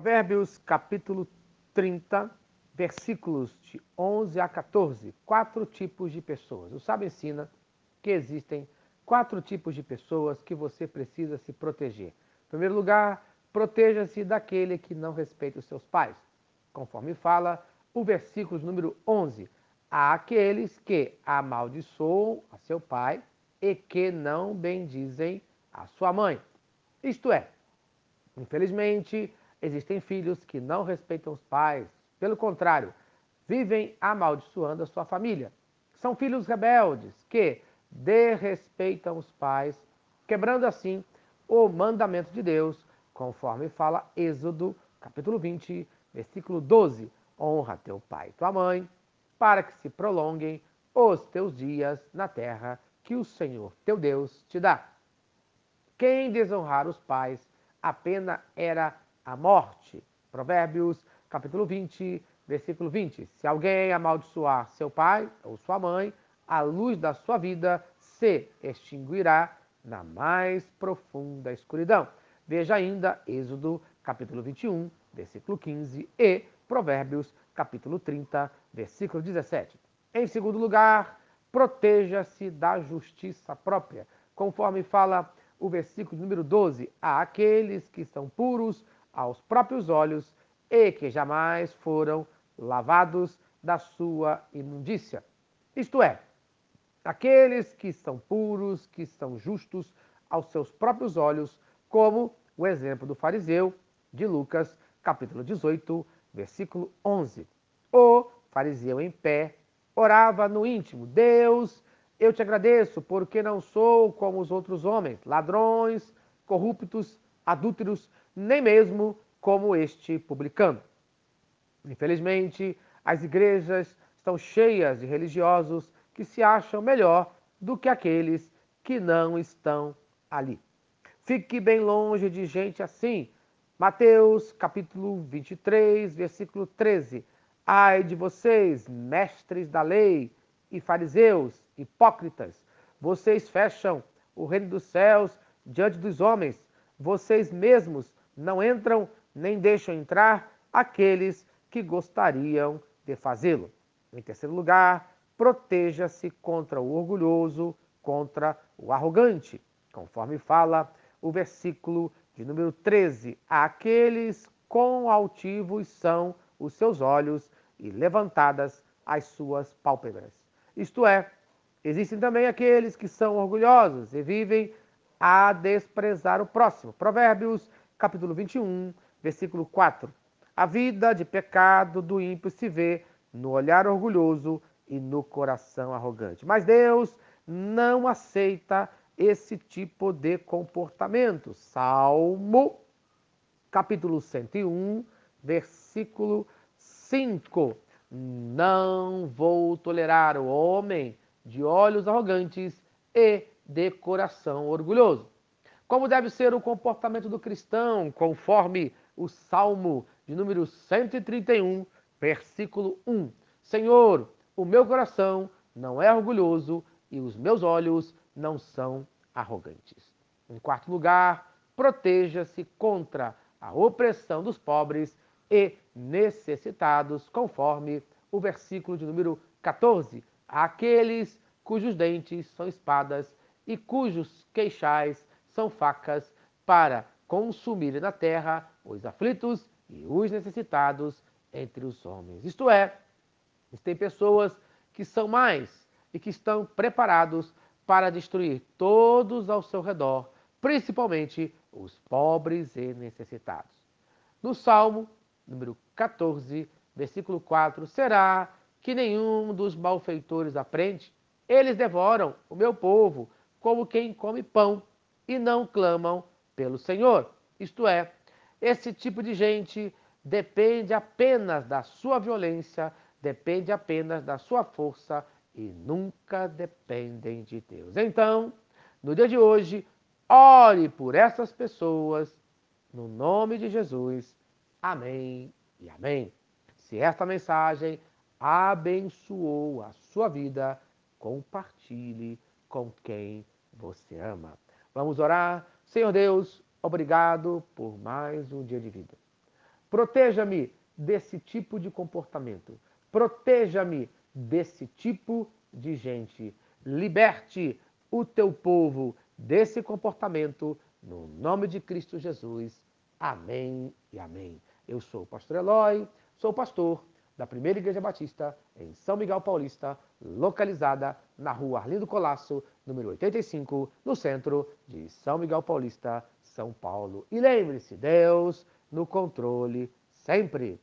Provérbios capítulo 30, versículos de 11 a 14. Quatro tipos de pessoas. O sábio ensina que existem quatro tipos de pessoas que você precisa se proteger. Em primeiro lugar, proteja-se daquele que não respeita os seus pais. Conforme fala o versículo número 11. Há aqueles que amaldiçoam a seu pai e que não bendizem a sua mãe. Isto é, infelizmente, Existem filhos que não respeitam os pais, pelo contrário, vivem amaldiçoando a sua família. São filhos rebeldes que desrespeitam os pais, quebrando assim o mandamento de Deus, conforme fala Êxodo, capítulo 20, versículo 12. Honra teu pai e tua mãe, para que se prolonguem os teus dias na terra que o Senhor teu Deus te dá. Quem desonrar os pais, a pena era a morte. Provérbios, capítulo 20, versículo 20. Se alguém amaldiçoar seu pai ou sua mãe, a luz da sua vida se extinguirá na mais profunda escuridão. Veja ainda Êxodo, capítulo 21, versículo 15 e Provérbios, capítulo 30, versículo 17. Em segundo lugar, proteja-se da justiça própria, conforme fala o versículo número 12, há aqueles que são puros aos próprios olhos e que jamais foram lavados da sua imundícia. Isto é, aqueles que são puros, que são justos aos seus próprios olhos, como o exemplo do fariseu de Lucas, capítulo 18, versículo 11. O fariseu em pé orava no íntimo: Deus, eu te agradeço porque não sou como os outros homens, ladrões, corruptos, adúlteros, nem mesmo como este publicano. Infelizmente, as igrejas estão cheias de religiosos que se acham melhor do que aqueles que não estão ali. Fique bem longe de gente assim. Mateus capítulo 23, versículo 13. Ai de vocês, mestres da lei e fariseus, hipócritas, vocês fecham o reino dos céus diante dos homens, vocês mesmos não entram nem deixam entrar aqueles que gostariam de fazê-lo. Em terceiro lugar, proteja-se contra o orgulhoso, contra o arrogante, conforme fala o versículo de número 13. Aqueles com altivos são os seus olhos e levantadas as suas pálpebras. Isto é, existem também aqueles que são orgulhosos e vivem a desprezar o próximo. Provérbios capítulo 21, versículo 4. A vida de pecado do ímpio se vê no olhar orgulhoso e no coração arrogante. Mas Deus não aceita esse tipo de comportamento. Salmo, capítulo 101, versículo 5. Não vou tolerar o homem de olhos arrogantes e de coração orgulhoso. Como deve ser o comportamento do cristão, conforme o Salmo de número 131, versículo 1. Senhor, o meu coração não é orgulhoso e os meus olhos não são arrogantes. Em quarto lugar, proteja-se contra a opressão dos pobres e necessitados, conforme o versículo de número 14. Aqueles cujos dentes são espadas e cujos queixais são facas para consumir na terra os aflitos e os necessitados entre os homens. Isto é, tem pessoas que são mais e que estão preparados para destruir todos ao seu redor, principalmente os pobres e necessitados. No Salmo número 14, versículo 4, será que nenhum dos malfeitores aprende? Eles devoram o meu povo como quem come pão e não clamam pelo Senhor. Isto é, esse tipo de gente depende apenas da sua violência, depende apenas da sua força e nunca dependem de Deus. Então, no dia de hoje, ore por essas pessoas, no nome de Jesus. Amém e amém. Se esta mensagem abençoou a sua vida, compartilhe com quem você ama. Vamos orar. Senhor Deus, obrigado por mais um dia de vida. Proteja-me desse tipo de comportamento. Proteja-me desse tipo de gente. Liberte o teu povo desse comportamento, no nome de Cristo Jesus. Amém e amém. Eu sou o pastor Eloy, sou pastor da Primeira Igreja Batista em São Miguel Paulista, localizada na rua Arlindo Colasso, número 85, no centro de São Miguel Paulista, São Paulo. E lembre-se, Deus no controle sempre.